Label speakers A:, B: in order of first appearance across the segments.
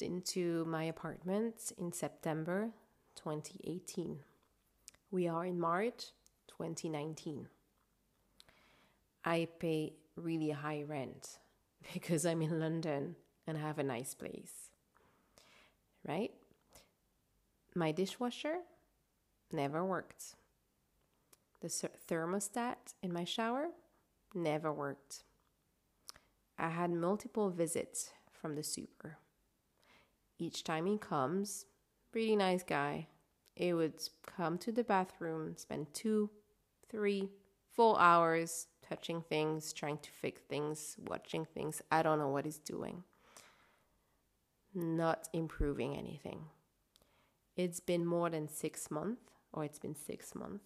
A: moved into my apartment in September 2018. We are in March 2019. I pay really high rent because I'm in London and have a nice place. Right? My dishwasher never worked. The thermostat in my shower never worked. I had multiple visits from the super. Each time he comes, really nice guy, he would come to the bathroom, spend two, three, four hours touching things, trying to fix things, watching things. I don't know what he's doing. Not improving anything. It's been more than six months, or it's been six months,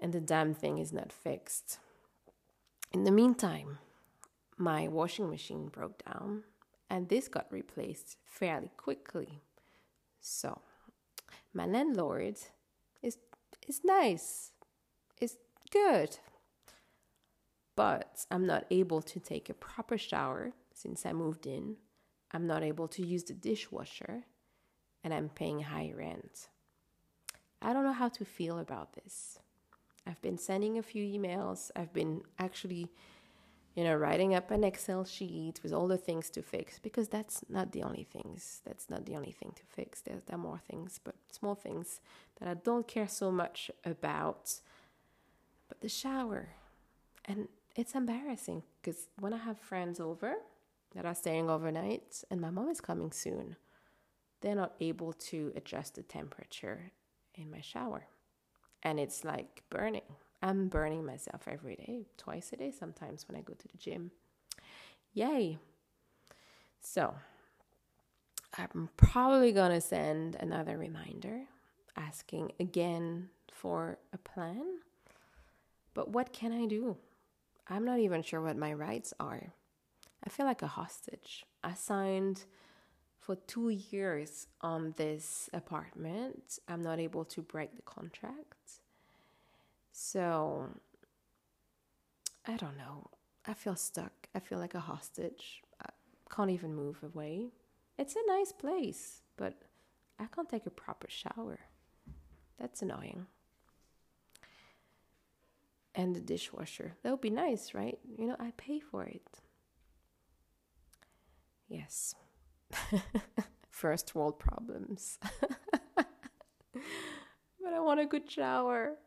A: and the damn thing is not fixed. In the meantime, my washing machine broke down, and this got replaced fairly quickly. So, my landlord is is nice, is good, but I'm not able to take a proper shower since I moved in. I'm not able to use the dishwasher, and I'm paying high rent. I don't know how to feel about this. I've been sending a few emails. I've been actually, you know, writing up an Excel sheet with all the things to fix because that's not the only things. That's not the only thing to fix. There's there are more things, but small things that I don't care so much about. But the shower, and it's embarrassing because when I have friends over that are staying overnight, and my mom is coming soon, they're not able to adjust the temperature in my shower and it's like burning. I'm burning myself every day, twice a day sometimes when I go to the gym. Yay. So, I'm probably to send another reminder asking again for a plan. But what can I do? I'm not even sure what my rights are. I feel like a hostage. I signed for two years on this apartment. I'm not able to break the contract. So, I don't know. I feel stuck. I feel like a hostage. I can't even move away. It's a nice place, but I can't take a proper shower. That's annoying. And the dishwasher. That would be nice, right? You know, I pay for it. Yes. First world problems. but I want a good shower.